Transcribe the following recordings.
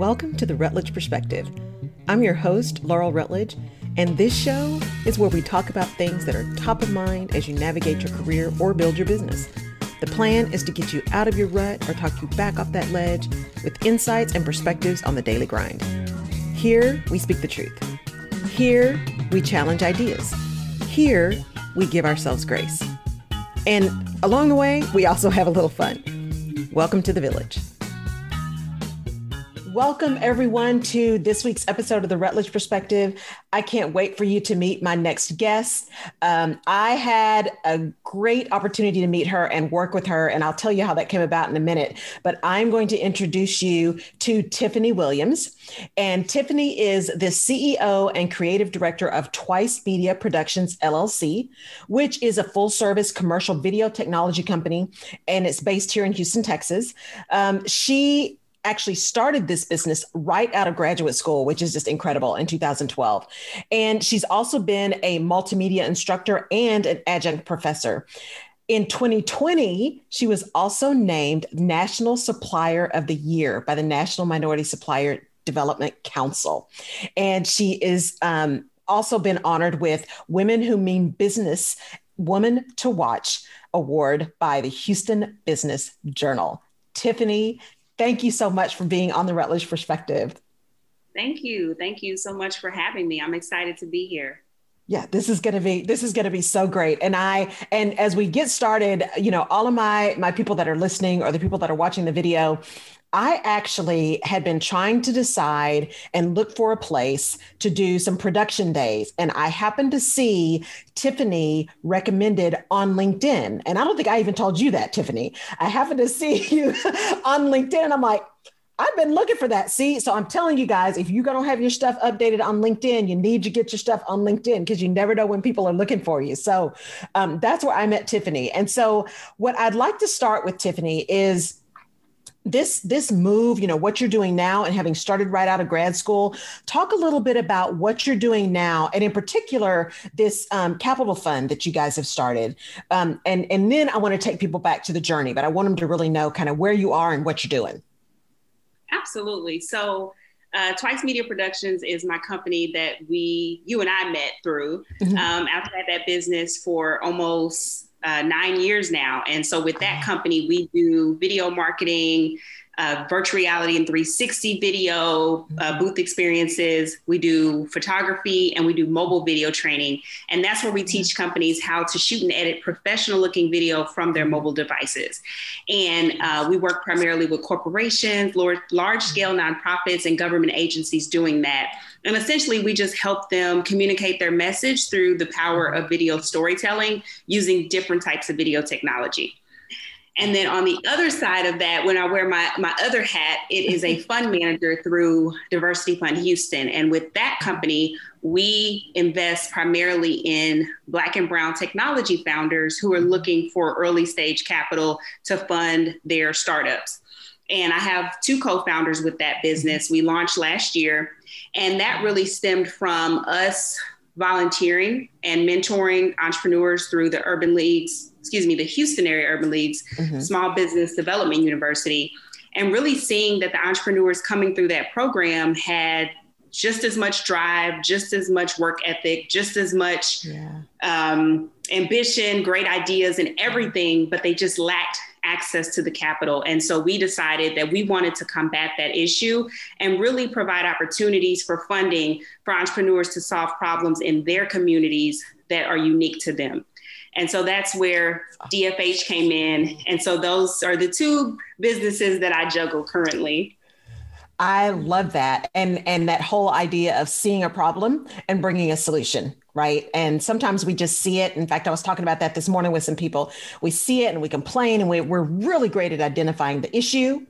Welcome to the Rutledge Perspective. I'm your host, Laurel Rutledge, and this show is where we talk about things that are top of mind as you navigate your career or build your business. The plan is to get you out of your rut or talk you back off that ledge with insights and perspectives on the daily grind. Here, we speak the truth. Here, we challenge ideas. Here, we give ourselves grace. And along the way, we also have a little fun. Welcome to the village. Welcome, everyone, to this week's episode of the Rutledge Perspective. I can't wait for you to meet my next guest. Um, I had a great opportunity to meet her and work with her, and I'll tell you how that came about in a minute. But I'm going to introduce you to Tiffany Williams. And Tiffany is the CEO and creative director of Twice Media Productions, LLC, which is a full service commercial video technology company, and it's based here in Houston, Texas. Um, she actually started this business right out of graduate school, which is just incredible in 2012. And she's also been a multimedia instructor and an adjunct professor. In 2020, she was also named National Supplier of the Year by the National Minority Supplier Development Council. And she is um, also been honored with Women Who Mean Business Woman to Watch Award by the Houston Business Journal. Tiffany, Thank you so much for being on the Rutledge Perspective. Thank you. Thank you so much for having me. I'm excited to be here. Yeah, this is going to be this is going to be so great. And I and as we get started, you know, all of my my people that are listening or the people that are watching the video, I actually had been trying to decide and look for a place to do some production days. And I happened to see Tiffany recommended on LinkedIn. And I don't think I even told you that, Tiffany. I happened to see you on LinkedIn. I'm like, I've been looking for that. See, so I'm telling you guys, if you're going to have your stuff updated on LinkedIn, you need to get your stuff on LinkedIn because you never know when people are looking for you. So um, that's where I met Tiffany. And so, what I'd like to start with, Tiffany, is this this move you know what you're doing now and having started right out of grad school talk a little bit about what you're doing now and in particular this um, capital fund that you guys have started. Um, and and then i want to take people back to the journey but i want them to really know kind of where you are and what you're doing. Absolutely. So uh, Twice Media Productions is my company that we, you and I met through. Mm-hmm. Um, I've had that business for almost uh, nine years now. And so with that company, we do video marketing, uh, virtual reality and 360 video uh, booth experiences. We do photography and we do mobile video training. And that's where we teach companies how to shoot and edit professional looking video from their mobile devices. And uh, we work primarily with corporations, large scale nonprofits, and government agencies doing that. And essentially, we just help them communicate their message through the power of video storytelling using different types of video technology. And then on the other side of that, when I wear my, my other hat, it is a fund manager through Diversity Fund Houston. And with that company, we invest primarily in Black and Brown technology founders who are mm-hmm. looking for early stage capital to fund their startups. And I have two co founders with that business. Mm-hmm. We launched last year, and that really stemmed from us volunteering and mentoring entrepreneurs through the Urban Leagues, excuse me, the Houston area Urban Leagues mm-hmm. Small Business Development University, and really seeing that the entrepreneurs coming through that program had just as much drive, just as much work ethic, just as much yeah. um, ambition, great ideas, and everything, but they just lacked access to the capital. And so we decided that we wanted to combat that issue and really provide opportunities for funding for entrepreneurs to solve problems in their communities that are unique to them. And so that's where DFH came in. And so those are the two businesses that I juggle currently. I love that. And and that whole idea of seeing a problem and bringing a solution, right? And sometimes we just see it. In fact, I was talking about that this morning with some people. We see it and we complain and we, we're really great at identifying the issue,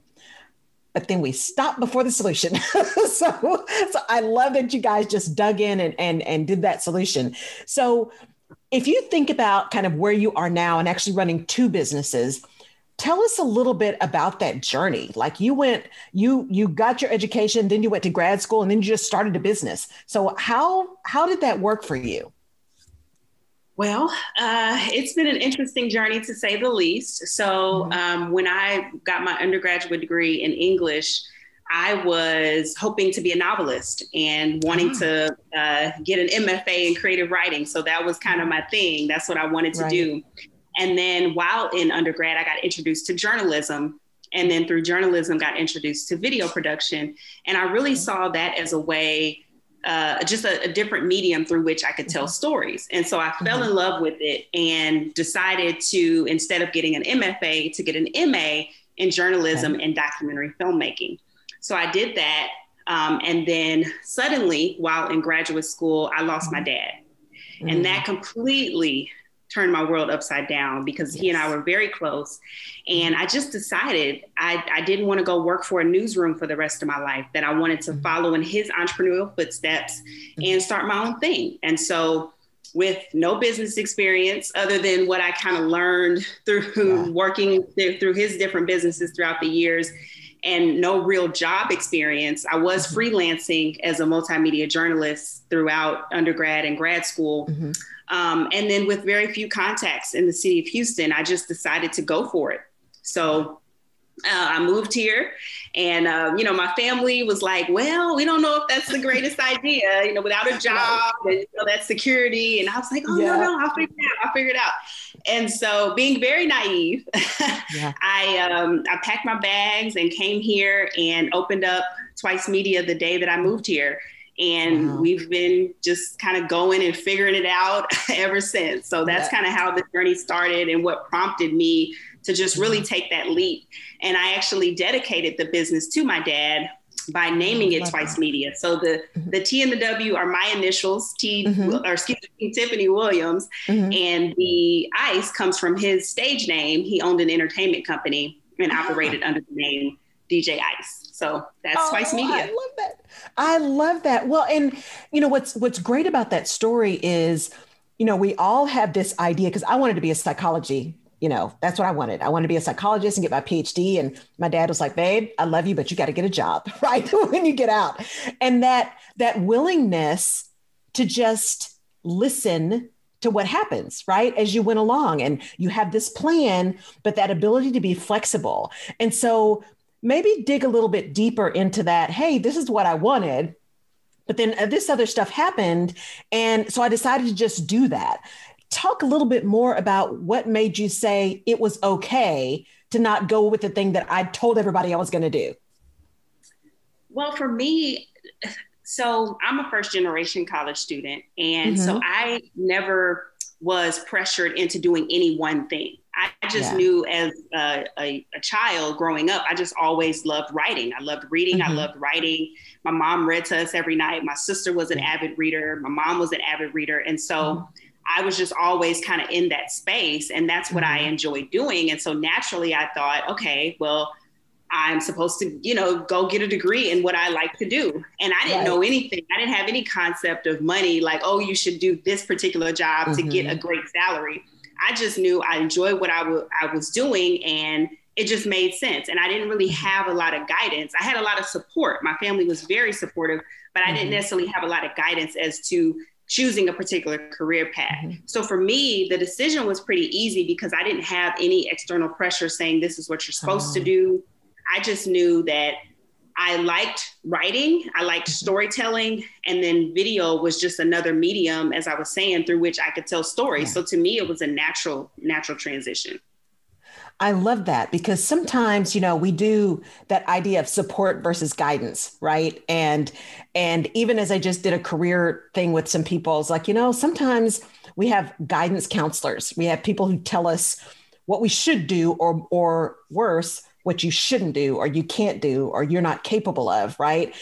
but then we stop before the solution. so, so I love that you guys just dug in and, and, and did that solution. So if you think about kind of where you are now and actually running two businesses, tell us a little bit about that journey like you went you you got your education then you went to grad school and then you just started a business so how how did that work for you well, uh, it's been an interesting journey to say the least. So, mm-hmm. um, when I got my undergraduate degree in English, I was hoping to be a novelist and wanting oh. to uh, get an MFA in creative writing. So that was kind of my thing. That's what I wanted to right. do. And then while in undergrad, I got introduced to journalism. And then through journalism, got introduced to video production. And I really saw that as a way, uh, just a, a, different medium through which I could tell mm-hmm. stories. And so I fell mm-hmm. in love with it and decided to, instead of getting an MFA, to get an MA in journalism and documentary filmmaking. So I did that. Um, and then suddenly, while in graduate school, I lost my mm-hmm. dad. Mm-hmm. And that completely turned my world upside down because yes. he and I were very close. And I just decided I, I, didn't want to go work for a newsroom for the rest of my life, that I wanted to mm-hmm. follow in his entrepreneurial footsteps mm-hmm. and start my own thing. And so, with no business experience other than what I kind of learned through yeah. working through his different businesses throughout the years and no real job experience. I was mm-hmm. freelancing as a multimedia journalist throughout undergrad and grad school. Mm-hmm. Um, and then with very few contacts in the city of Houston, I just decided to go for it. So uh, I moved here, and uh, you know, my family was like, "Well, we don't know if that's the greatest idea, you know, without a job and you know, that security." And I was like, "Oh yeah. no, no, I'll figure it out. I'll figure it out." And so, being very naive, yeah. I um, I packed my bags and came here and opened up Twice Media the day that I moved here. And wow. we've been just kind of going and figuring it out ever since. So that's yeah. kind of how the journey started and what prompted me to just really mm-hmm. take that leap. And I actually dedicated the business to my dad by naming it Twice that. Media. So the mm-hmm. the T and the W are my initials, T mm-hmm. or excuse me, Tiffany Williams, mm-hmm. and the Ice comes from his stage name. He owned an entertainment company and ah. operated under the name DJ Ice. So that's oh, Twice Media. I love that. I love that. Well, and you know what's what's great about that story is, you know, we all have this idea because I wanted to be a psychology you know, that's what I wanted. I wanted to be a psychologist and get my PhD. And my dad was like, babe, I love you, but you got to get a job, right? when you get out. And that that willingness to just listen to what happens, right? As you went along and you have this plan, but that ability to be flexible. And so maybe dig a little bit deeper into that. Hey, this is what I wanted. But then uh, this other stuff happened. And so I decided to just do that talk a little bit more about what made you say it was okay to not go with the thing that I told everybody I was going to do. Well, for me, so I'm a first generation college student. And mm-hmm. so I never was pressured into doing any one thing. I just yeah. knew as a, a, a, child growing up, I just always loved writing. I loved reading. Mm-hmm. I loved writing. My mom read to us every night. My sister was an avid reader. My mom was an avid reader. And so mm-hmm. I was just always kind of in that space and that's what mm-hmm. I enjoy doing. And so naturally I thought, okay, well, I'm supposed to, you know, go get a degree in what I like to do. And I didn't right. know anything. I didn't have any concept of money, like, oh, you should do this particular job mm-hmm. to get a mm-hmm. great salary. I just knew I enjoyed what I, w- I was doing and it just made sense. And I didn't really mm-hmm. have a lot of guidance. I had a lot of support. My family was very supportive, but I mm-hmm. didn't necessarily have a lot of guidance as to choosing a particular career path. Mm-hmm. So for me, the decision was pretty easy because I didn't have any external pressure saying this is what you're supposed to oh. do. I just knew that I liked writing, I liked mm-hmm. storytelling, and then video was just another medium, as I was saying, through which I could tell stories. Yeah. So to me, it was a natural, natural transition. I love that because sometimes, you know, we do that idea of support versus guidance, right? And and even as I just did a career thing with some people, it's like, you know, sometimes we have guidance counselors. We have people who tell us what we should do or or worse, what you shouldn't do or you can't do or you're not capable of, right?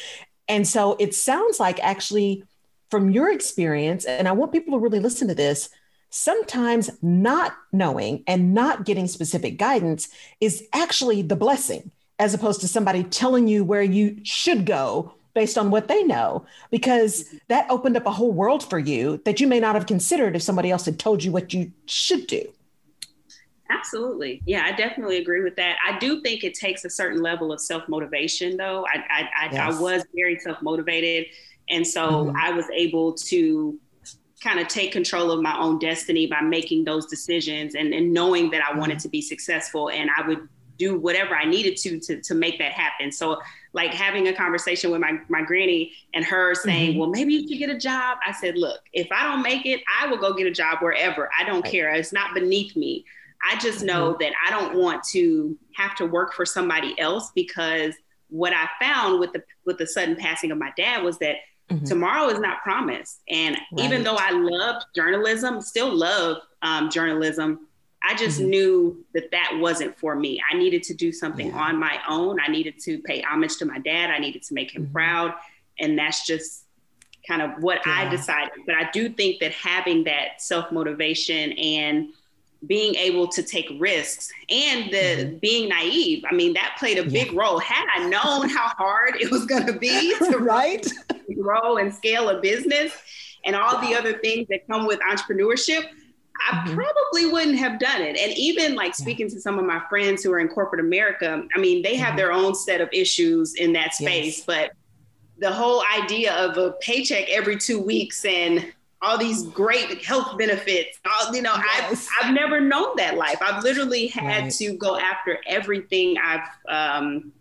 And so it sounds like actually from your experience and I want people to really listen to this, sometimes not knowing and not getting specific guidance is actually the blessing, as opposed to somebody telling you where you should go based on what they know, because that opened up a whole world for you that you may not have considered if somebody else had told you what you should do. Absolutely. Yeah, I definitely agree with that. I do think it takes a certain level of self motivation, though. I, I, I, yes. I was very self motivated. And so mm-hmm. I was able to kind of take control of my own destiny by making those decisions and, and knowing that I wanted mm-hmm. to be successful. And I would do whatever I needed to to to make that happen. So like having a conversation with my my granny and her saying, mm-hmm. "Well, maybe you should get a job." I said, "Look, if I don't make it, I will go get a job wherever. I don't right. care. It's not beneath me. I just know mm-hmm. that I don't want to have to work for somebody else because what I found with the with the sudden passing of my dad was that mm-hmm. tomorrow is not promised. And right. even though I loved journalism, still love um, journalism, I just mm-hmm. knew that that wasn't for me. I needed to do something yeah. on my own. I needed to pay homage to my dad. I needed to make him mm-hmm. proud, and that's just kind of what yeah. I decided. But I do think that having that self motivation and being able to take risks and the mm-hmm. being naive. I mean, that played a yeah. big role. Had I known how hard it was going to be to right? grow and scale a business and all wow. the other things that come with entrepreneurship, I mm-hmm. probably wouldn't have done it. And even like speaking yeah. to some of my friends who are in corporate America, I mean, they have mm-hmm. their own set of issues in that space, yes. but the whole idea of a paycheck every two weeks and all these great health benefits. All, you know, yes. I've, I've never known that life. I've literally had right. to go after everything I've, um,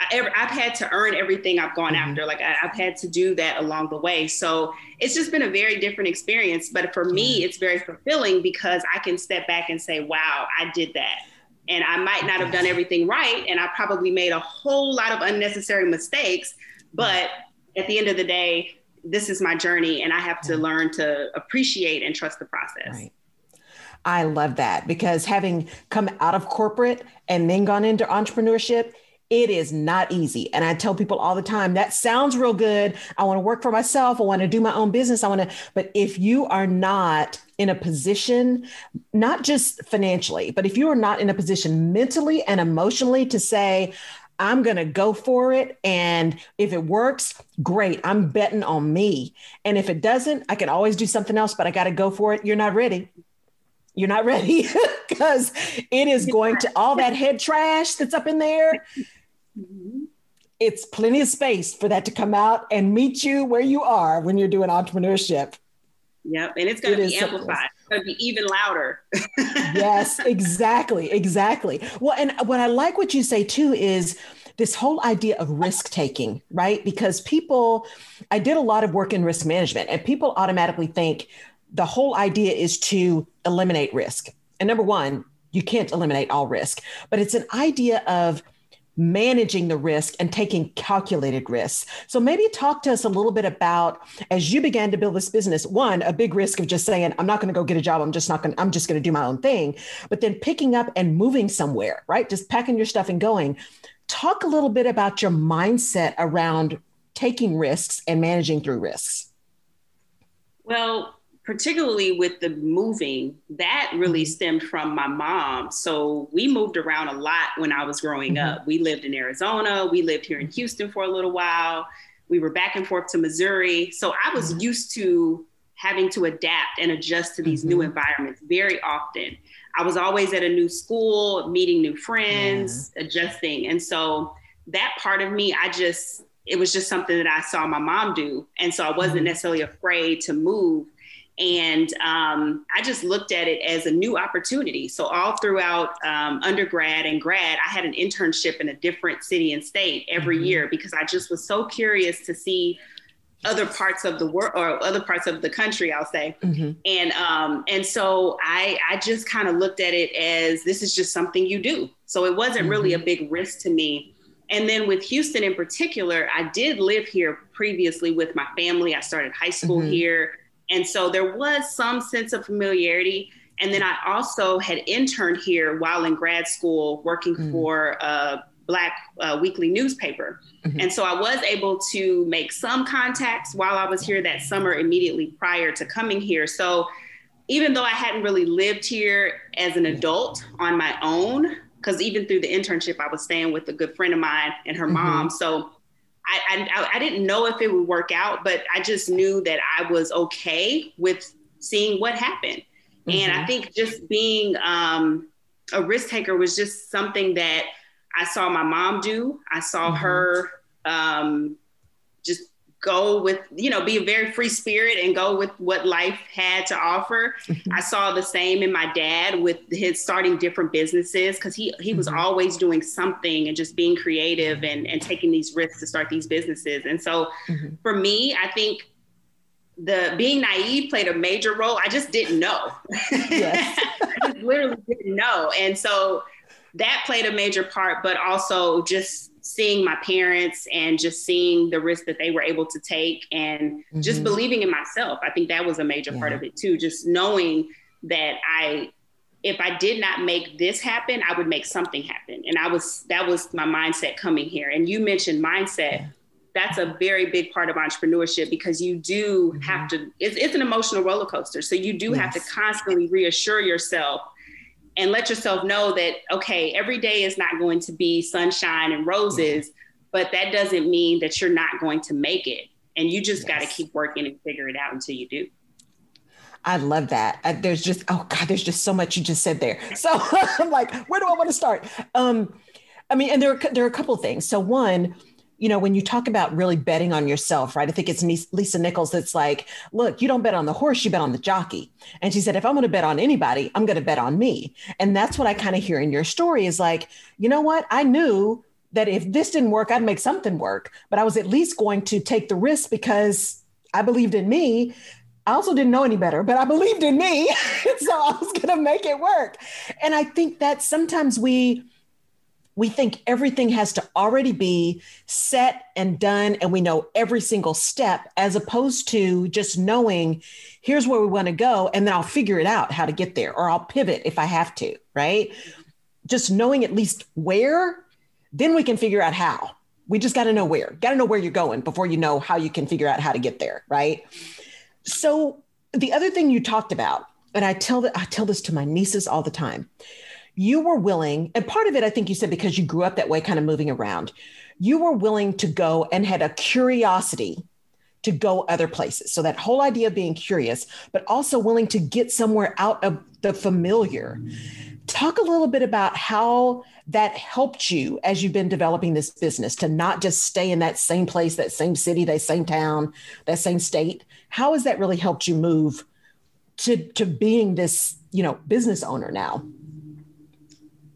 I, have had to earn everything I've gone mm-hmm. after. Like I, have had to do that along the way. So it's just been a very different experience. But for me, it's very fulfilling because I can step back and say, wow, I did that. And I might not have done everything right. And I probably made a whole lot of unnecessary mistakes. But at the end of the day, this is my journey and I have to learn to appreciate and trust the process. Right. I love that because having come out of corporate and then gone into entrepreneurship, it is not easy. And I tell people all the time that sounds real good. I want to work for myself. I want to do my own business. I want to, but if you are not in a position, not just financially, but if you are not in a position mentally and emotionally to say, I'm going to go for it. And if it works, great. I'm betting on me. And if it doesn't, I can always do something else, but I got to go for it. You're not ready. You're not ready because it is going to all that head trash that's up in there. It's plenty of space for that to come out and meet you where you are when you're doing entrepreneurship. Yep. And it's going to be amplified. It's going to be even louder. yes, exactly. Exactly. Well, and what I like what you say too is this whole idea of risk taking, right? Because people, I did a lot of work in risk management, and people automatically think the whole idea is to eliminate risk. And number one, you can't eliminate all risk, but it's an idea of managing the risk and taking calculated risks. So maybe talk to us a little bit about as you began to build this business, one, a big risk of just saying, I'm not going to go get a job. I'm just not going to, I'm just going to do my own thing. But then picking up and moving somewhere, right? Just packing your stuff and going. Talk a little bit about your mindset around taking risks and managing through risks. Well, particularly with the moving, that really mm-hmm. stemmed from my mom. So we moved around a lot when I was growing mm-hmm. up. We lived in Arizona, we lived here in Houston for a little while. We were back and forth to Missouri. So I was mm-hmm. used to having to adapt and adjust to these mm-hmm. new environments very often. I was always at a new school, meeting new friends, yeah. adjusting. And so that part of me, I just, it was just something that I saw my mom do. And so I wasn't mm-hmm. necessarily afraid to move and um, I just looked at it as a new opportunity. So, all throughout um, undergrad and grad, I had an internship in a different city and state every mm-hmm. year because I just was so curious to see other parts of the world or other parts of the country i'll say mm-hmm. and um and so i i just kind of looked at it as this is just something you do so it wasn't mm-hmm. really a big risk to me and then with houston in particular i did live here previously with my family i started high school mm-hmm. here and so there was some sense of familiarity. And then I also had interned here while in grad school working mm-hmm. for a Black uh, weekly newspaper. Mm-hmm. And so I was able to make some contacts while I was here that summer immediately prior to coming here. So even though I hadn't really lived here as an adult on my own, because even through the internship, I was staying with a good friend of mine and her mm-hmm. mom. So I, I, I didn't know if it would work out, but I just knew that I was okay with seeing what happened. Mm-hmm. And I mm-hmm. think just being um, a risk taker was just something that I saw my mom do. I saw mm-hmm. her um, go with, you know, be a very free spirit and go with what life had to offer. Mm-hmm. I saw the same in my dad with his starting different businesses because he he was mm-hmm. always doing something and just being creative and, and taking these risks to start these businesses. And so mm-hmm. for me, I think the being naive played a major role. I just didn't know. Yes. I just literally didn't know. And so that played a major part, but also just seeing my parents and just seeing the risk that they were able to take and mm-hmm. just believing in myself. I think that was a major yeah. part of it too. Just knowing that I if I did not make this happen, I would make something happen. And I was that was my mindset coming here. And you mentioned mindset. Yeah. That's a very big part of entrepreneurship because you do mm-hmm. have to, it's, it's, an emotional roller coaster. So you do yes. have to constantly reassure yourself and let yourself know that okay every day is not going to be sunshine and roses but that doesn't mean that you're not going to make it and you just yes. got to keep working and figure it out until you do I love that. I, there's just oh god, there's just so much you just said there. So I'm like, where do I want to start? Um, I mean, and there are there are a couple things. So one, you know, when you talk about really betting on yourself, right? I think it's Lisa Nichols that's like, look, you don't bet on the horse, you bet on the jockey. And she said, if I'm going to bet on anybody, I'm going to bet on me. And that's what I kind of hear in your story is like, you know what? I knew that if this didn't work, I'd make something work, but I was at least going to take the risk because I believed in me. I also didn't know any better, but I believed in me. so I was going to make it work. And I think that sometimes we, we think everything has to already be set and done and we know every single step as opposed to just knowing here's where we want to go and then I'll figure it out how to get there or I'll pivot if I have to, right? Just knowing at least where, then we can figure out how. We just got to know where. Got to know where you're going before you know how you can figure out how to get there, right? So the other thing you talked about and I tell that I tell this to my nieces all the time you were willing, and part of it, I think you said because you grew up that way, kind of moving around, you were willing to go and had a curiosity to go other places. So that whole idea of being curious, but also willing to get somewhere out of the familiar. Talk a little bit about how that helped you as you've been developing this business to not just stay in that same place, that same city, that same town, that same state. How has that really helped you move to, to being this, you know, business owner now?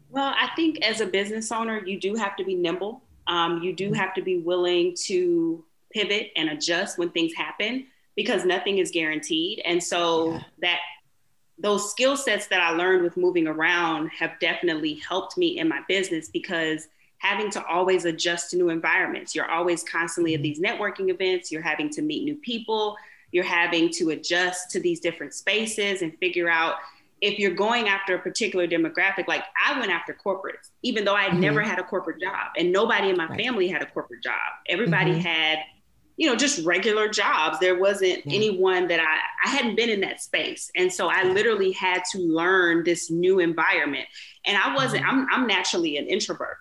Well, I think as a business owner, you do have to be nimble. Um, you do have to be willing to pivot and adjust when things happen because nothing is guaranteed. And so yeah. that those skill sets that I learned with moving around have definitely helped me in my business because having to always adjust to new environments. You're always constantly at mm-hmm. these networking events, you're having to meet new people, you're having to adjust to these different spaces and figure out if you're going after a particular demographic, like I went after corporates, even though I had mm-hmm. never had a corporate job and nobody in my right. family had a corporate job. Everybody mm-hmm. had, you know, just regular jobs. There wasn't yeah. anyone that I, I hadn't been in that space. And so I literally had to learn this new environment. And I wasn't, mm-hmm. I'm, I'm naturally an introvert.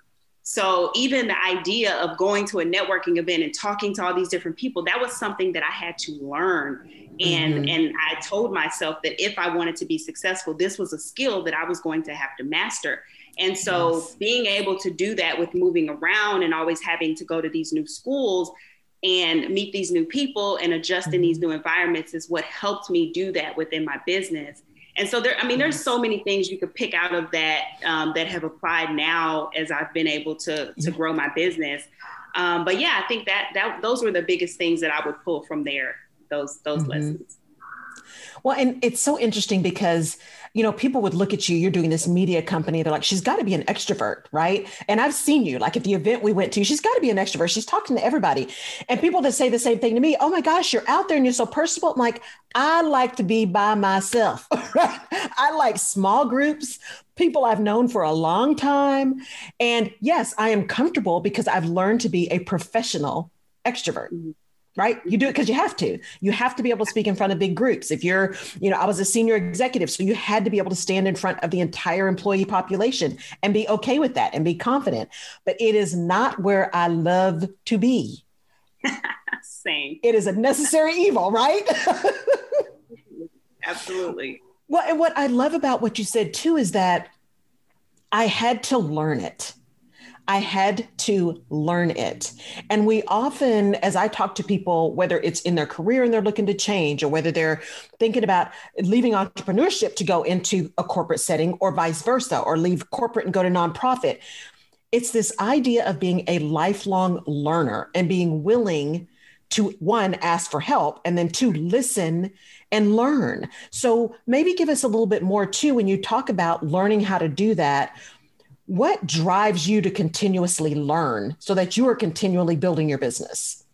So even the idea of going to a networking event and talking to all these different people, that was something that I had to learn. And mm-hmm. and I told myself that if I wanted to be successful, this was a skill that I was going to have to master. And so yes. being able to do that with moving around and always having to go to these new schools and meet these new people and adjust mm-hmm. in these mm-hmm. new environments is what helped me do that within my business. And so there, I mean, there's so many things you could pick out of that um, that have applied now as I've been able to to grow my business. Um, but yeah, I think that that those were the biggest things that I would pull from there. Those those mm-hmm. lessons. Well, and it's so interesting because, you know, people would look at you, you're doing this media company. They're like, she's got to be an extrovert, right? And I've seen you, like at the event we went to, she's got to be an extrovert. She's talking to everybody. And people that say the same thing to me, oh my gosh, you're out there and you're so personable. I'm like, I like to be by myself. I like small groups, people I've known for a long time. And yes, I am comfortable because I've learned to be a professional extrovert. Mm-hmm right? You do it because you have to. You have to be able to speak in front of big groups. If you're you know i was a senior executive so you had to be able to stand in front of the entire employee population and be okay with that and be confident. But it is not where i love to be. Same. It is a necessary evil right? Absolutely. Well and what i love about what you said too is that i had to learn it I had to learn it. And we often, as I talk to people, whether it's in their career and they're looking to change, or whether they're thinking about leaving entrepreneurship to go into a corporate setting, or vice versa, or leave corporate and go to nonprofit, it's this idea of being a lifelong learner and being willing to one, ask for help, and then two, listen and learn. So maybe give us a little bit more too when you talk about learning how to do that what drives you to continuously learn so that you are continually building your business?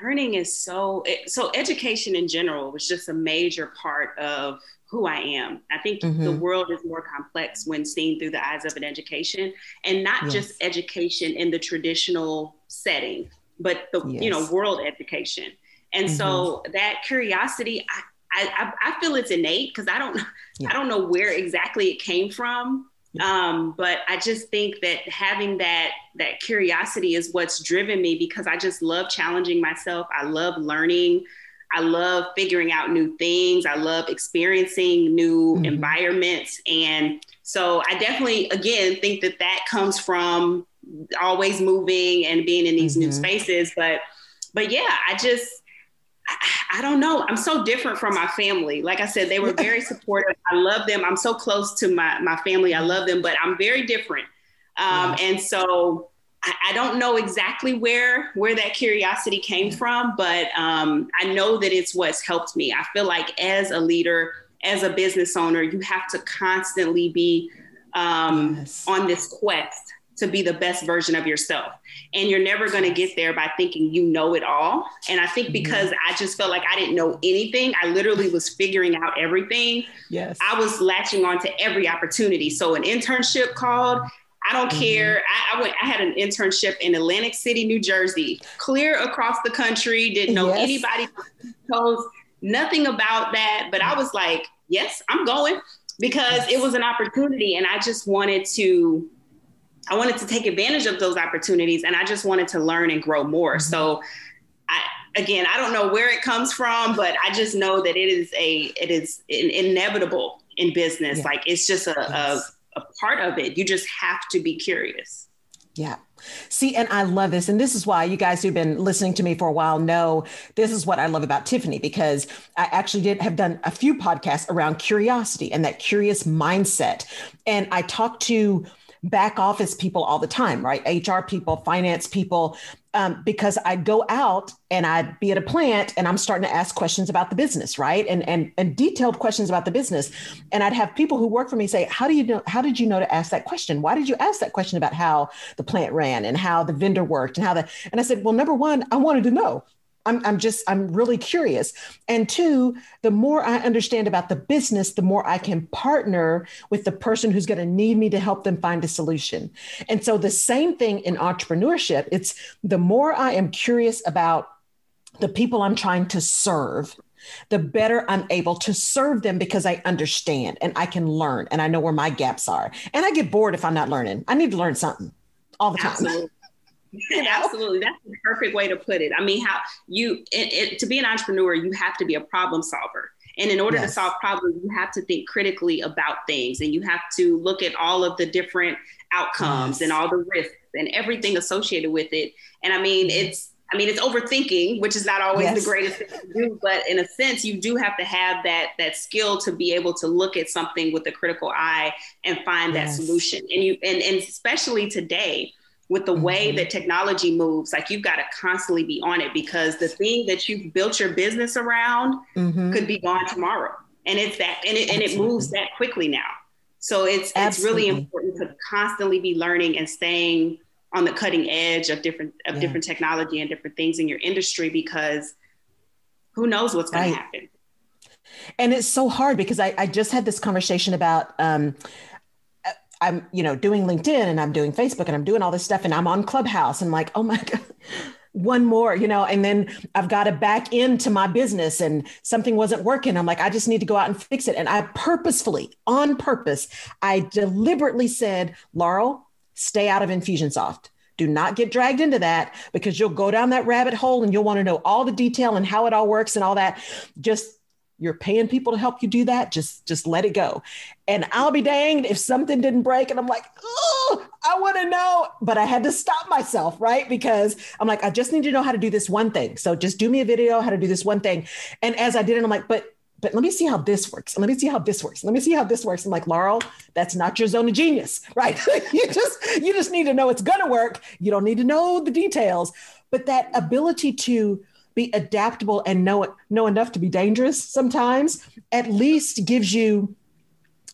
Learning is so, so education in general was just a major part of who I am. I think mm-hmm. the world is more complex when seen through the eyes of an education and not yes. just education in the traditional setting, but the, yes. you know, world education. And mm-hmm. so that curiosity, I, I, I feel it's innate because I don't, yeah. I don't know where exactly it came from um, but I just think that having that that curiosity is what's driven me because I just love challenging myself. I love learning. I love figuring out new things. I love experiencing new mm-hmm. environments. And so I definitely, again, think that that comes from always moving and being in these mm-hmm. new spaces. But, but yeah, I just, I don't know. I'm so different from my family. Like I said, they were very supportive. I love them. I'm so close to my, my family. I love them, but I'm very different. Um, And so I, I, don't know exactly where where that curiosity came from, but um, I know that it's what's helped me. I feel like as a leader, as a business owner, you have to constantly be um, yes. on this quest to be the best version of yourself. And you're never going to get there by thinking you know it all. And I think mm-hmm. because. I just felt like I didn't know anything, I literally was figuring out everything. Yes. I was latching on to every opportunity. So an internship called, I don't mm-hmm. care. I, I, went. I had an internship in Atlantic City, New Jersey, clear across the country. Didn't know yes. anybody. Told nothing about that, but I was like, "Yes, I'm going," because it was an opportunity, and I just wanted to I wanted to take advantage of those opportunities and I just wanted to learn and grow more. Mm-hmm. So I, again, I don't know where it comes from, but I just know that it is a, it is inevitable in business. Yeah. Like it's just a, yes. a, a part of it. You just have to be curious. Yeah. See, and I love this. And this is why you guys who've been listening to me for a while know this is what I love about Tiffany, because I actually did have done a few podcasts around curiosity and that curious mindset. And I talked to back office people all the time, right? HR people, finance people, um, because I'd go out and I'd be at a plant and I'm starting to ask questions about the business, right? And and and detailed questions about the business. And I'd have people who work for me say, "How do you know? How did you know to ask that question? Why did you ask that question about how the plant ran and how the vendor worked and how the?" And I said, "Well, number one, I wanted to know." I'm, I'm just, I'm really curious. And two, the more I understand about the business, the more I can partner with the person who's going to need me to help them find a solution. And so the same thing in entrepreneurship, it's the more I am curious about the people I'm trying to serve, the better I'm able to serve them because I understand and I can learn and I know where my gaps are. And I get bored if I'm not learning. I need to learn something all the time. Absolutely. You know? Absolutely. That's the perfect way to put it. I mean, how you, it, it, to be an entrepreneur, you have to be a problem solver. And in order yes. to solve problems, you have to think critically about things and you have to look at all of the different outcomes yes. and all the risks and everything associated with it. And I mean, mm-hmm. it's, I mean, it's overthinking, which is not always yes. the greatest thing to do, but in a sense, you do have to have that that skill to be able to look at something with a critical eye and find that solution. And you and, and especially today, with the way mm-hmm. that technology moves, like you've got to constantly be on it because the thing that you've built your business around mm-hmm. could be gone tomorrow. And it's that, and it, and it moves that quickly now. So it's, Absolutely. it's really important to constantly be learning and staying on the cutting edge of different, of yeah. different technology and different things in your industry because who knows what's going right. to happen. And it's so hard because I, I just had this conversation about, um, I'm, you know, doing LinkedIn and I'm doing Facebook and I'm doing all this stuff and I'm on Clubhouse and I'm like, oh my God, one more, you know, and then I've got to back into my business and something wasn't working. I'm like, I just need to go out and fix it. And I purposefully, on purpose, I deliberately said, Laurel, stay out of Infusionsoft. Do not get dragged into that because you'll go down that rabbit hole and you'll want to know all the detail and how it all works and all that. Just you're paying people to help you do that just just let it go and i'll be danged if something didn't break and i'm like oh i want to know but i had to stop myself right because i'm like i just need to know how to do this one thing so just do me a video how to do this one thing and as i did it i'm like but but let me see how this works. Let me see how this works. Let me see how this works. I'm like, Laurel, that's not your zone of genius, right? you just you just need to know it's gonna work. You don't need to know the details. But that ability to be adaptable and know know enough to be dangerous sometimes at least gives you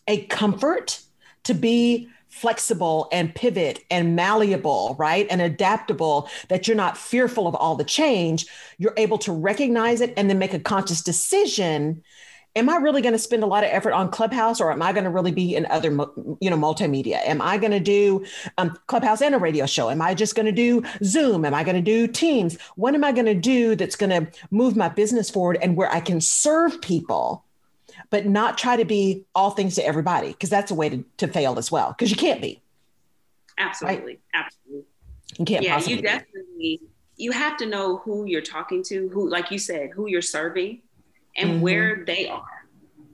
a comfort to be flexible and pivot and malleable, right? And adaptable, that you're not fearful of all the change. You're able to recognize it and then make a conscious decision am I really going to spend a lot of effort on Clubhouse or am I going to really be in other, you know, multimedia? Am I going to do um, Clubhouse and a radio show? Am I just going to do Zoom? Am I going to do Teams? What am I going to do that's going to move my business forward and where I can serve people? But not try to be all things to everybody, because that's a way to, to fail as well, because you can't be. Absolutely. Right? Absolutely. You can't yeah, you definitely, you have to know who you're talking to, who, like you said, who you're serving and mm-hmm. where they are.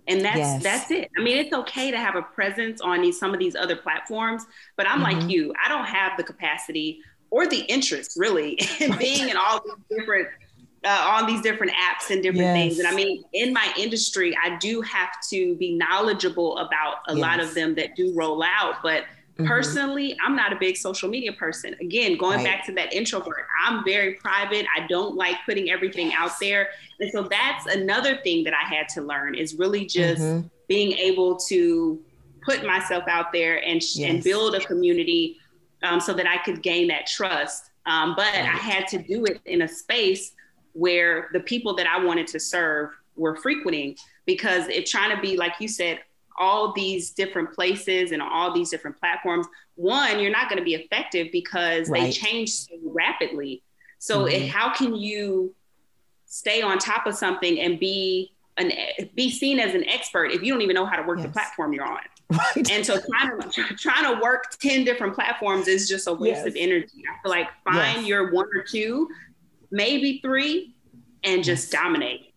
And that's yes. that's it. I mean, it's okay to have a presence on these some of these other platforms, but I'm mm-hmm. like you. I don't have the capacity or the interest really in being in all these different uh, on these different apps and different yes. things. And I mean, in my industry, I do have to be knowledgeable about a yes. lot of them that do roll out, but Mm-hmm. Personally, I'm not a big social media person. Again, going right. back to that introvert, I'm very private. I don't like putting everything out there. And so that's another thing that I had to learn is really just mm-hmm. being able to put myself out there and, yes. and build a community um, so that I could gain that trust. Um, but right. I had to do it in a space where the people that I wanted to serve were frequenting because it trying to be, like you said, all these different places and all these different platforms, one, you're not going to be effective because right. they change so rapidly. So, mm-hmm. it, how can you stay on top of something and be an be seen as an expert if you don't even know how to work yes. the platform you're on? Right. And so trying to trying to work 10 different platforms is just a waste yes. of energy. I feel like find yes. your one or two, maybe three, and just dominate.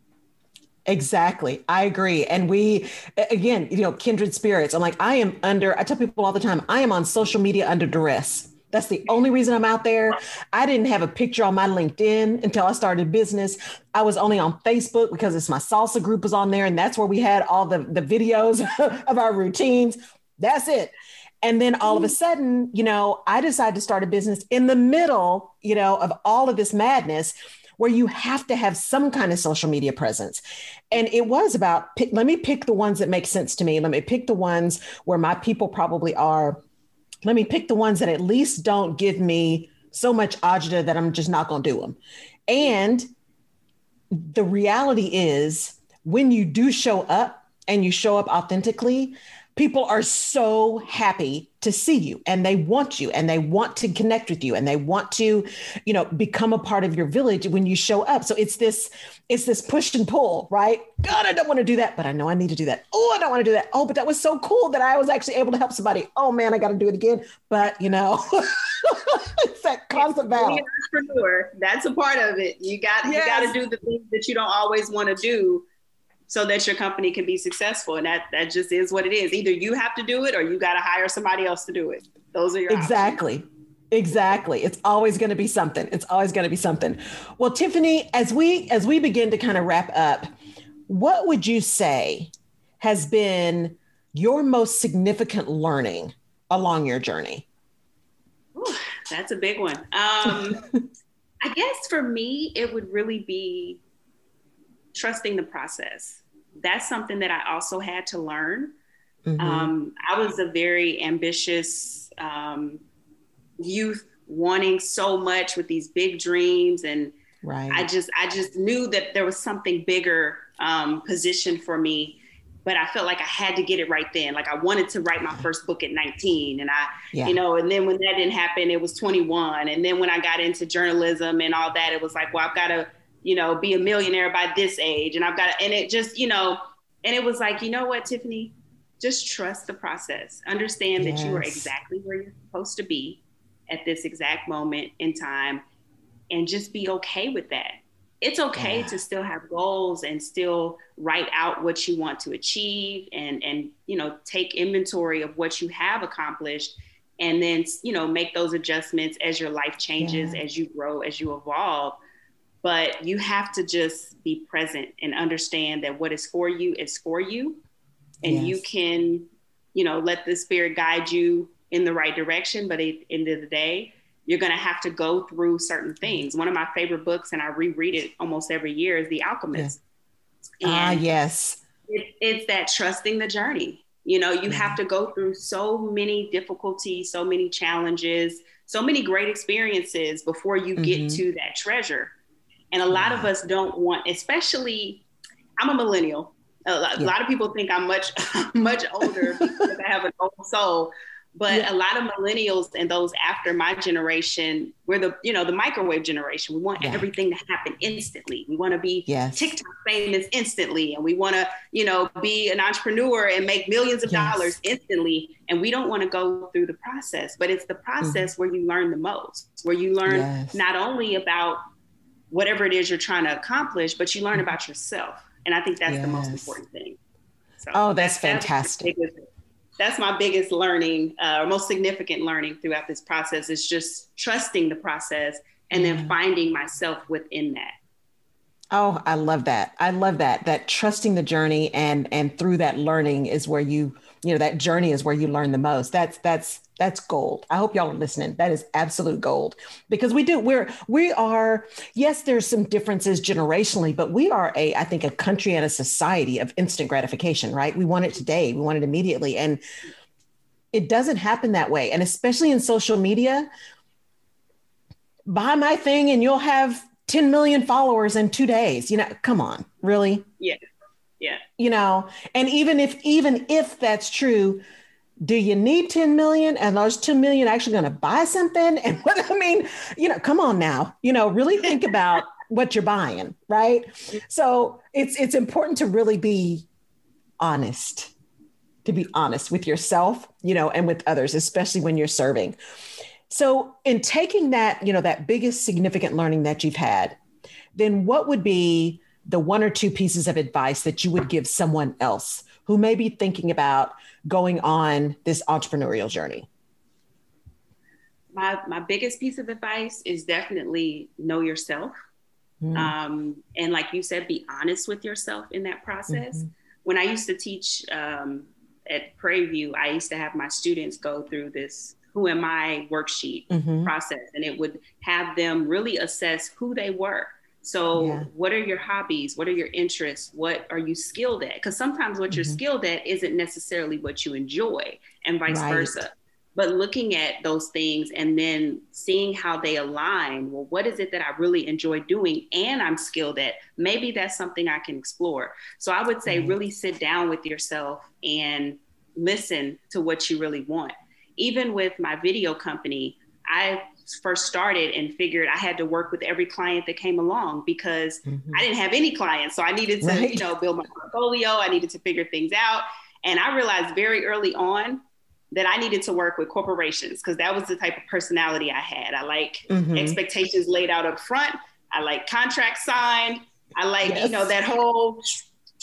Exactly. I agree. And we, again, you know, kindred spirits. I'm like, I am under, I tell people all the time, I am on social media under duress. That's the only reason I'm out there. I didn't have a picture on my LinkedIn until I started business. I was only on Facebook because it's my salsa group was on there. And that's where we had all the, the videos of our routines. That's it. And then all of a mm. sudden, you know, I decided to start a business in the middle, you know, of all of this madness where you have to have some kind of social media presence. And it was about pick, let me pick the ones that make sense to me. Let me pick the ones where my people probably are. Let me pick the ones that at least don't give me so much agita that I'm just not going to do them. And the reality is, when you do show up and you show up authentically, people are so happy to see you and they want you and they want to connect with you and they want to you know become a part of your village when you show up. So it's this it's this push and pull right? God i don't want to do that but i know i need to do that. Oh i don't want to do that. Oh but that was so cool that i was actually able to help somebody. Oh man i got to do it again. But you know it's that constant battle. entrepreneur. That's a part of it. You got yes. you got to do the things that you don't always want to do so that your company can be successful. And that that just is what it is. Either you have to do it or you got to hire somebody else to do it. Those are your exactly. Options. Exactly. It's always going to be something. It's always going to be something. Well, Tiffany, as we as we begin to kind of wrap up, what would you say has been your most significant learning along your journey? Ooh, that's a big one. Um, I guess for me, it would really be trusting the process that's something that I also had to learn. Mm-hmm. Um, I was a very ambitious um, youth, wanting so much with these big dreams, and right. I just I just knew that there was something bigger um, positioned for me. But I felt like I had to get it right then. Like I wanted to write my first book at 19, and I, yeah. you know, and then when that didn't happen, it was 21. And then when I got into journalism and all that, it was like, well, I've got to you know, be a millionaire by this age. And I've got, and it just, you know, and it was like, you know what, Tiffany, just trust the process. Understand yes. that you are exactly where you're supposed to be at this exact moment in time and just be okay with that. it's okay yeah. to still have goals and still write out what you want to achieve and and you know take inventory of what you have accomplished and then you know make those adjustments as your life changes yeah. as you grow as you evolve but you have to just be present and understand that what is for you is for you and yes. you can you know let the spirit guide you in the right direction but at the end of the day you're going to have to go through certain things. One of my favorite books, and I reread it almost every year, is The Alchemist. Ah, yes. It, it's that trusting the journey. You know, you yeah. have to go through so many difficulties, so many challenges, so many great experiences before you mm-hmm. get to that treasure. And a lot of us don't want, especially, I'm a millennial. A lot, yeah. a lot of people think I'm much, much older because I have an old soul. But yeah. a lot of millennials and those after my generation, we're the, you know, the microwave generation. We want yeah. everything to happen instantly. We want to be yes. TikTok famous instantly. And we want to, you know, be an entrepreneur and make millions of yes. dollars instantly. And we don't want to go through the process. But it's the process mm-hmm. where you learn the most, where you learn yes. not only about whatever it is you're trying to accomplish, but you learn mm-hmm. about yourself. And I think that's the most important thing. So oh, that's, that's fantastic. That's that's my biggest learning uh, or most significant learning throughout this process is just trusting the process and then finding myself within that oh i love that i love that that trusting the journey and and through that learning is where you you know that journey is where you learn the most. That's that's that's gold. I hope y'all are listening. That is absolute gold. Because we do we're we are yes there's some differences generationally but we are a i think a country and a society of instant gratification right? We want it today. We want it immediately. And it doesn't happen that way. And especially in social media buy my thing and you'll have 10 million followers in two days. You know come on. Really? Yeah yeah. You know and even if even if that's true do you need 10 million? And those 10 million actually going to buy something? And what i mean you know come on now. You know really think about what you're buying right? So it's it's important to really be honest to be honest with yourself you know and with others especially when you're serving. So in taking that you know that biggest significant learning that you've had then what would be the one or two pieces of advice that you would give someone else who may be thinking about going on this entrepreneurial journey? My, my biggest piece of advice is definitely know yourself. Mm. Um, and like you said, be honest with yourself in that process. Mm-hmm. When I used to teach um, at Prairie View, I used to have my students go through this who am I worksheet mm-hmm. process, and it would have them really assess who they were so, yeah. what are your hobbies? What are your interests? What are you skilled at? Because sometimes what mm-hmm. you're skilled at isn't necessarily what you enjoy, and vice right. versa. But looking at those things and then seeing how they align well, what is it that I really enjoy doing and I'm skilled at? Maybe that's something I can explore. So, I would say, mm-hmm. really sit down with yourself and listen to what you really want. Even with my video company, I first started and figured I had to work with every client that came along because mm-hmm. I didn't have any clients. So I needed to, right. you know, build my portfolio. I needed to figure things out. And I realized very early on that I needed to work with corporations because that was the type of personality I had. I like mm-hmm. expectations laid out up front. I like contracts signed. I like, yes. you know, that whole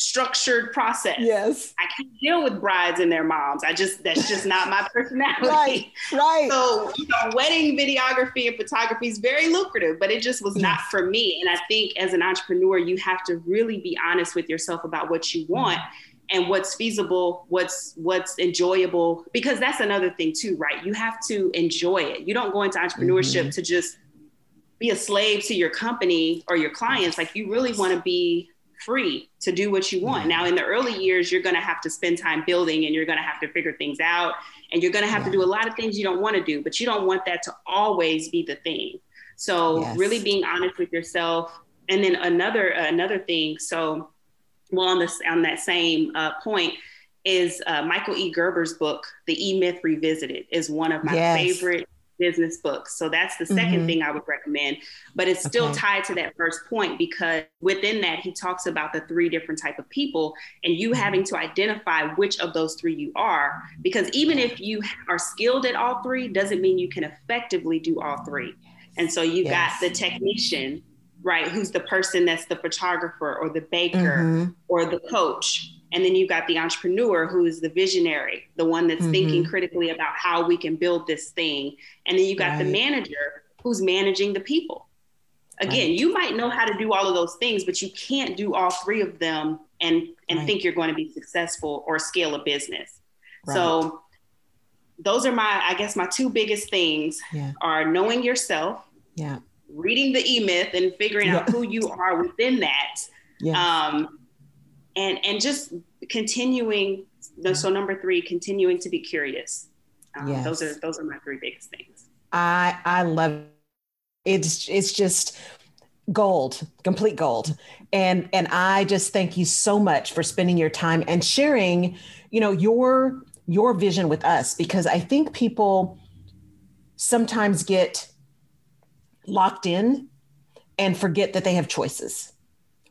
structured process. Yes. I can't deal with brides and their moms. I just that's just not my personality. right. Right. So, you know, wedding videography and photography is very lucrative, but it just was yes. not for me. And I think as an entrepreneur, you have to really be honest with yourself about what you want. And what's feasible, what's what's enjoyable, because that's another thing too, right? You have to enjoy it. You don't go into entrepreneurship mm-hmm. to just be a slave to your company or your clients. Like you really want to be free to do what you want. Now, in the early years, you're going to have to spend time building and you're going to have to figure things out and you're going to have to do a lot of things you don't want to do, but you don't want that to always be the thing. So, yes. really being honest with yourself. And then another uh, another thing. So, well, on this on that same uh, point is uh, Michael E. Gerber's book, The E Myth Revisited, is one of my yes. favorite business books. So that's the 2nd mm-hmm. thing I would recommend. But it's still okay. tied to that first point because within that he talks about the three different type of people and you mm-hmm. having to identify which of those three you are because even if you are skilled at all three doesn't mean you can effectively do all three. And so you yes. got the technician right? Who's the person that's the photographer or the baker mm-hmm. or the coach. And then you've got the entrepreneur who is the visionary, the one that's mm-hmm. thinking critically about how we can build this thing. And then you got right. the manager who's managing the people. Again, right. you might know how to do all of those things, but you can't do all three of them and and right. think you're going to be successful or scale a business. So those are my, I guess, my two biggest things yeah. are knowing yourself. Yeah reading the e-myth and figuring yeah. out who you are within that yes. um, and and just continuing so number three continuing to be curious um, yes. those are those are my three biggest things i i love it. it's it's just gold complete gold and and i just thank you so much for spending your time and sharing you know your your vision with us because i think people sometimes get locked in and forget that they have choices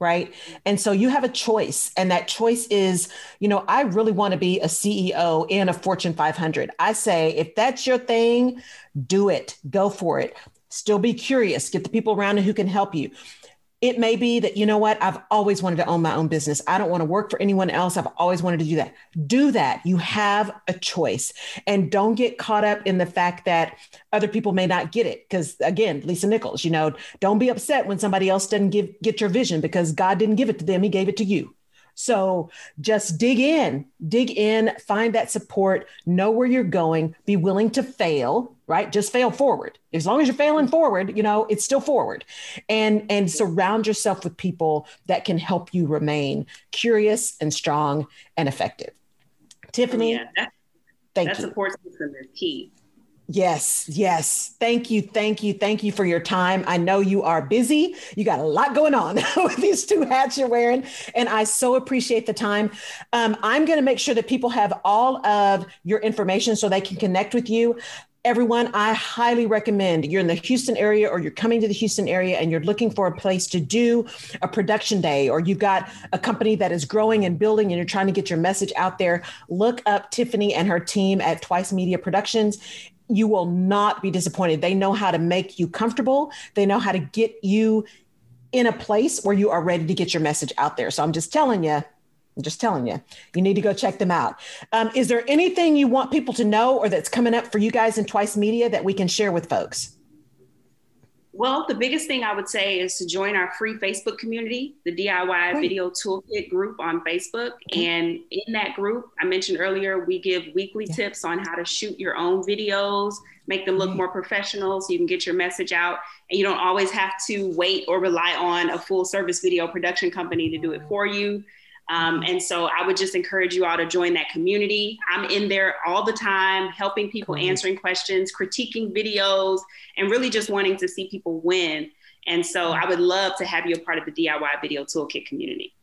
right? And so you have a choice and that choice is you know i really want to be a ceo in a fortune 500 i say if that's your thing do it go for it. Still be curious get the people around you who can help you it may be that, you know what, I've always wanted to own my own business. I don't want to work for anyone else. I've always wanted to do that. Do that. You have a choice. And don't get caught up in the fact that other people may not get it. Because again, Lisa Nichols, you know, don't be upset when somebody else doesn't give get your vision because God didn't give it to them, He gave it to you. So just dig in, dig in, find that support, know where you're going, be willing to fail, right? Just fail forward. As long as you're failing forward, you know, it's still forward. And and surround yourself with people that can help you remain curious and strong and effective. Tiffany, oh, yeah, that, thank that you. support system is key. Yes, yes. Thank you, thank you, thank you for your time. I know you are busy. You got a lot going on with these two hats you're wearing, and I so appreciate the time. Um, I'm going to make sure that people have all of your information so they can connect with you. Everyone, I highly recommend you're in the Houston area or you're coming to the Houston area and you're looking for a place to do a production day, or you've got a company that is growing and building and you're trying to get your message out there. Look up Tiffany and her team at Twice Media Productions you will not be disappointed. They know how to make you comfortable. They know how to get you in a place where you are ready to get your message out there. So I'm just telling you, I'm just telling you, you need to go check them out. Um, is there anything you want people to know or that's coming up for you guys in Twice Media that we can share with folks? Well, the biggest thing I would say is to join our free Facebook community, the DIY Great. Video Toolkit group on Facebook. Okay. And in that group, I mentioned earlier, we give weekly yeah. tips on how to shoot your own videos, make them look more professional so you can get your message out. And you don't always have to wait or rely on a full service video production company to do it for you. Um, and so I would just encourage you all to join that community. I'm in there all the time, helping people, answering questions, critiquing videos, and really just wanting to see people win. And so I would love to have you a part of the DIY Video Toolkit community.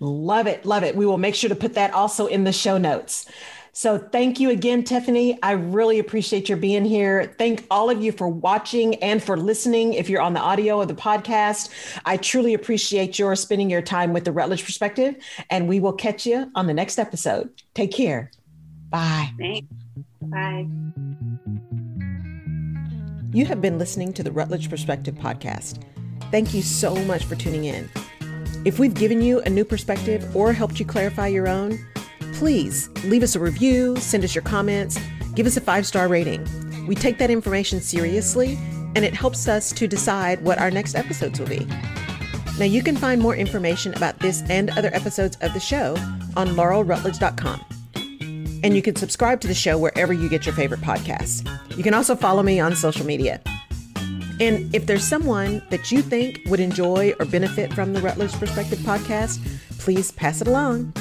Love it. Love it. We will make sure to put that also in the show notes. So thank you again, Tiffany. I really appreciate your being here. Thank all of you for watching and for listening. If you're on the audio of the podcast, I truly appreciate your spending your time with the Rutledge Perspective. And we will catch you on the next episode. Take care. Bye. Thanks. Bye. You have been listening to the Rutledge Perspective podcast. Thank you so much for tuning in. If we've given you a new perspective or helped you clarify your own, please leave us a review, send us your comments, give us a five star rating. We take that information seriously, and it helps us to decide what our next episodes will be. Now, you can find more information about this and other episodes of the show on laurelrutledge.com. And you can subscribe to the show wherever you get your favorite podcasts. You can also follow me on social media. And if there's someone that you think would enjoy or benefit from the Rutledge Perspective podcast, please pass it along.